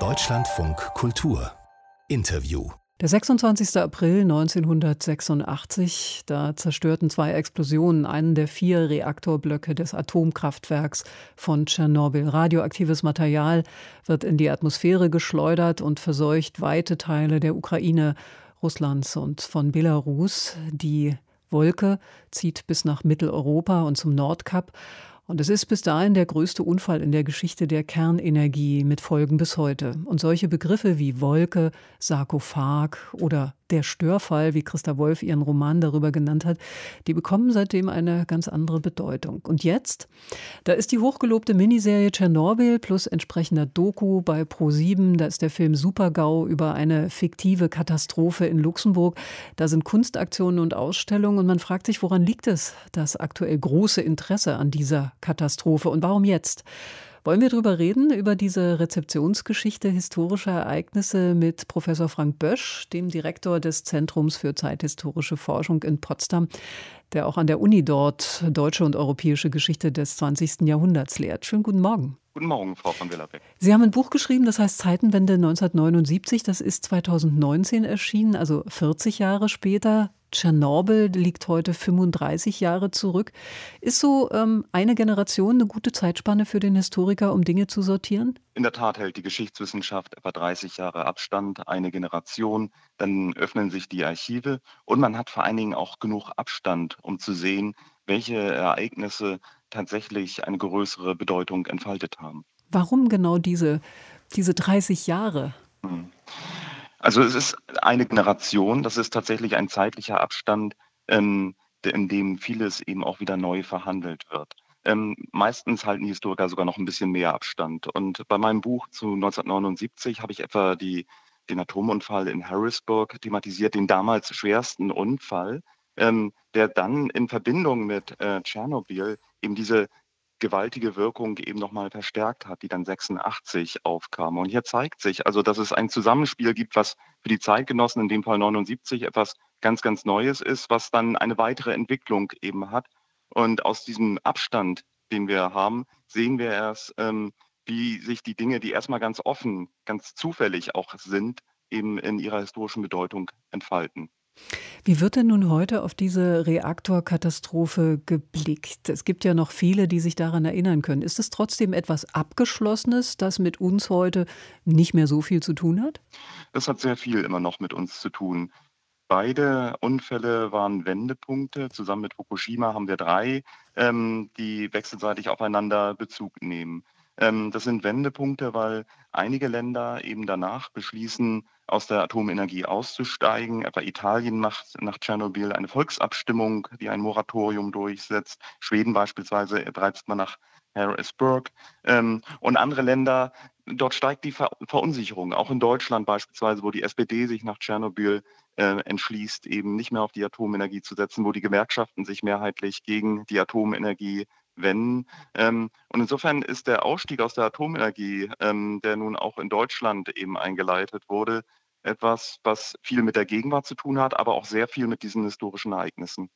Deutschlandfunk Kultur Interview der 26. April 1986, da zerstörten zwei Explosionen einen der vier Reaktorblöcke des Atomkraftwerks von Tschernobyl. Radioaktives Material wird in die Atmosphäre geschleudert und verseucht weite Teile der Ukraine, Russlands und von Belarus. Die Wolke zieht bis nach Mitteleuropa und zum Nordkap. Und es ist bis dahin der größte Unfall in der Geschichte der Kernenergie mit Folgen bis heute. Und solche Begriffe wie Wolke, Sarkophag oder der Störfall, wie Christa Wolf ihren Roman darüber genannt hat, die bekommen seitdem eine ganz andere Bedeutung. Und jetzt, da ist die hochgelobte Miniserie Tschernobyl plus entsprechender Doku bei Pro7, da ist der Film Supergau über eine fiktive Katastrophe in Luxemburg, da sind Kunstaktionen und Ausstellungen und man fragt sich, woran liegt es, das aktuell große Interesse an dieser Katastrophe und warum jetzt? Wollen wir darüber reden, über diese Rezeptionsgeschichte historischer Ereignisse mit Professor Frank Bösch, dem Direktor des Zentrums für zeithistorische Forschung in Potsdam, der auch an der Uni dort deutsche und europäische Geschichte des 20. Jahrhunderts lehrt. Schönen guten Morgen. Guten Morgen, Frau von Willerbeck. Sie haben ein Buch geschrieben, das heißt Zeitenwende 1979. Das ist 2019 erschienen, also 40 Jahre später. Tschernobyl liegt heute 35 Jahre zurück. Ist so ähm, eine Generation eine gute Zeitspanne für den Historiker, um Dinge zu sortieren? In der Tat hält die Geschichtswissenschaft etwa 30 Jahre Abstand, eine Generation. Dann öffnen sich die Archive und man hat vor allen Dingen auch genug Abstand, um zu sehen, welche Ereignisse tatsächlich eine größere Bedeutung entfaltet haben. Warum genau diese, diese 30 Jahre? Hm. Also es ist eine Generation, das ist tatsächlich ein zeitlicher Abstand, ähm, in dem vieles eben auch wieder neu verhandelt wird. Ähm, meistens halten die Historiker sogar noch ein bisschen mehr Abstand. Und bei meinem Buch zu 1979 habe ich etwa die, den Atomunfall in Harrisburg thematisiert, den damals schwersten Unfall, ähm, der dann in Verbindung mit äh, Tschernobyl eben diese gewaltige Wirkung eben nochmal verstärkt hat, die dann 86 aufkam. Und hier zeigt sich also, dass es ein Zusammenspiel gibt, was für die Zeitgenossen, in dem Fall 79, etwas ganz, ganz Neues ist, was dann eine weitere Entwicklung eben hat. Und aus diesem Abstand, den wir haben, sehen wir erst, ähm, wie sich die Dinge, die erstmal ganz offen, ganz zufällig auch sind, eben in ihrer historischen Bedeutung entfalten. Wie wird denn nun heute auf diese Reaktorkatastrophe geblickt? Es gibt ja noch viele, die sich daran erinnern können. Ist es trotzdem etwas Abgeschlossenes, das mit uns heute nicht mehr so viel zu tun hat? Das hat sehr viel immer noch mit uns zu tun. Beide Unfälle waren Wendepunkte. Zusammen mit Fukushima haben wir drei, ähm, die wechselseitig aufeinander Bezug nehmen. Ähm, das sind Wendepunkte, weil einige Länder eben danach beschließen, aus der Atomenergie auszusteigen. Etwa Italien macht nach Tschernobyl eine Volksabstimmung, die ein Moratorium durchsetzt. Schweden beispielsweise treibt man nach Harrisburg. Ähm, und andere Länder, dort steigt die Verunsicherung. Auch in Deutschland beispielsweise, wo die SPD sich nach Tschernobyl äh, entschließt, eben nicht mehr auf die Atomenergie zu setzen, wo die Gewerkschaften sich mehrheitlich gegen die Atomenergie wenden. Ähm, und insofern ist der Ausstieg aus der Atomenergie, ähm, der nun auch in Deutschland eben eingeleitet wurde, etwas, was viel mit der Gegenwart zu tun hat, aber auch sehr viel mit diesen historischen Ereignissen.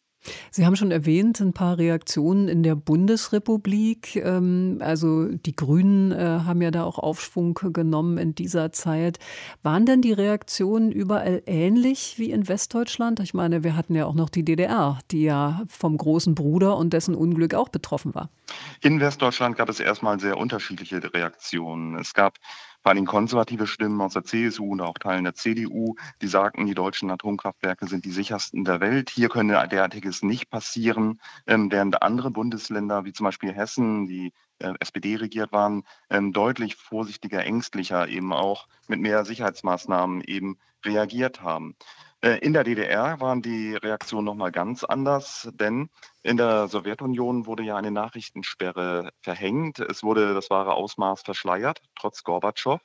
Sie haben schon erwähnt, ein paar Reaktionen in der Bundesrepublik. Ähm, also die Grünen äh, haben ja da auch Aufschwung genommen in dieser Zeit. Waren denn die Reaktionen überall ähnlich wie in Westdeutschland? Ich meine, wir hatten ja auch noch die DDR, die ja vom großen Bruder und dessen Unglück auch betroffen war. In Westdeutschland gab es erstmal sehr unterschiedliche Reaktionen. Es gab vor allem konservative Stimmen aus der CSU und auch Teilen der CDU, die sagten, die deutschen Atomkraftwerke sind die sichersten der Welt. Hier könne derartiges nicht passieren, ähm, während andere Bundesländer wie zum Beispiel Hessen, die äh, SPD regiert waren, ähm, deutlich vorsichtiger, ängstlicher eben auch mit mehr Sicherheitsmaßnahmen eben reagiert haben. Äh, in der DDR waren die Reaktionen nochmal ganz anders, denn in der Sowjetunion wurde ja eine Nachrichtensperre verhängt. Es wurde das wahre Ausmaß verschleiert, trotz Gorbatschow.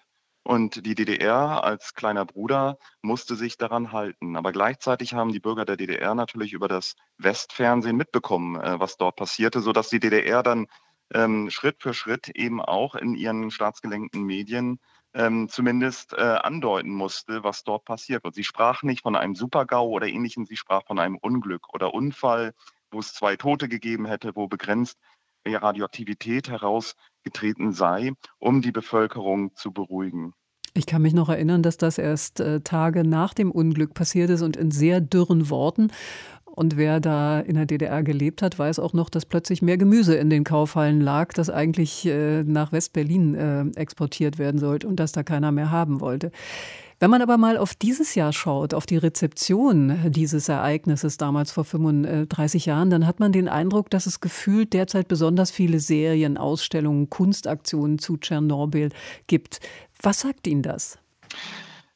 Und die DDR als kleiner Bruder musste sich daran halten. Aber gleichzeitig haben die Bürger der DDR natürlich über das Westfernsehen mitbekommen, äh, was dort passierte, sodass die DDR dann ähm, Schritt für Schritt eben auch in ihren staatsgelenkten Medien ähm, zumindest äh, andeuten musste, was dort passiert wird. Sie sprach nicht von einem Supergau oder ähnlichem, sie sprach von einem Unglück oder Unfall, wo es zwei Tote gegeben hätte, wo begrenzt Radioaktivität herausgetreten sei, um die Bevölkerung zu beruhigen. Ich kann mich noch erinnern, dass das erst äh, Tage nach dem Unglück passiert ist und in sehr dürren Worten. Und wer da in der DDR gelebt hat, weiß auch noch, dass plötzlich mehr Gemüse in den Kaufhallen lag, das eigentlich äh, nach West-Berlin äh, exportiert werden sollte und das da keiner mehr haben wollte. Wenn man aber mal auf dieses Jahr schaut, auf die Rezeption dieses Ereignisses damals vor 35 Jahren, dann hat man den Eindruck, dass es gefühlt derzeit besonders viele Serien, Ausstellungen, Kunstaktionen zu Tschernobyl gibt. Was sagt Ihnen das?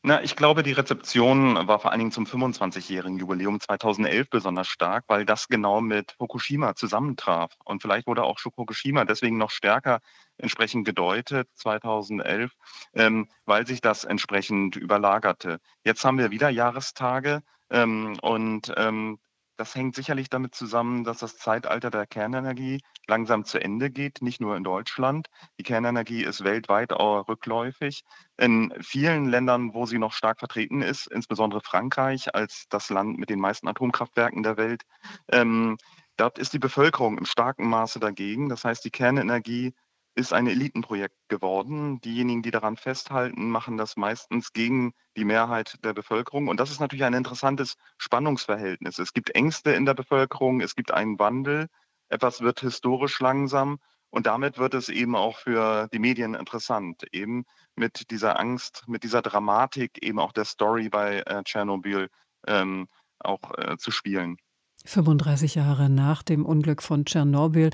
Na, ich glaube, die Rezeption war vor allen Dingen zum 25-jährigen Jubiläum 2011 besonders stark, weil das genau mit Fukushima zusammentraf. Und vielleicht wurde auch Fukushima deswegen noch stärker entsprechend gedeutet 2011, ähm, weil sich das entsprechend überlagerte. Jetzt haben wir wieder Jahrestage ähm, und ähm, das hängt sicherlich damit zusammen, dass das Zeitalter der Kernenergie langsam zu Ende geht, nicht nur in Deutschland. Die Kernenergie ist weltweit auch rückläufig. In vielen Ländern, wo sie noch stark vertreten ist, insbesondere Frankreich als das Land mit den meisten Atomkraftwerken der Welt, ähm, dort ist die Bevölkerung im starken Maße dagegen. Das heißt, die Kernenergie ist ein Elitenprojekt geworden. Diejenigen, die daran festhalten, machen das meistens gegen die Mehrheit der Bevölkerung. Und das ist natürlich ein interessantes Spannungsverhältnis. Es gibt Ängste in der Bevölkerung, es gibt einen Wandel, etwas wird historisch langsam und damit wird es eben auch für die Medien interessant, eben mit dieser Angst, mit dieser Dramatik, eben auch der Story bei äh, Tschernobyl ähm, auch äh, zu spielen. 35 Jahre nach dem Unglück von Tschernobyl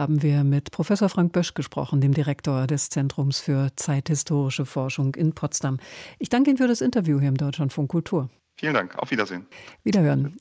haben wir mit Professor Frank Bösch gesprochen, dem Direktor des Zentrums für zeithistorische Forschung in Potsdam. Ich danke Ihnen für das Interview hier im Deutschlandfunk Kultur. Vielen Dank. Auf Wiedersehen. Wiederhören.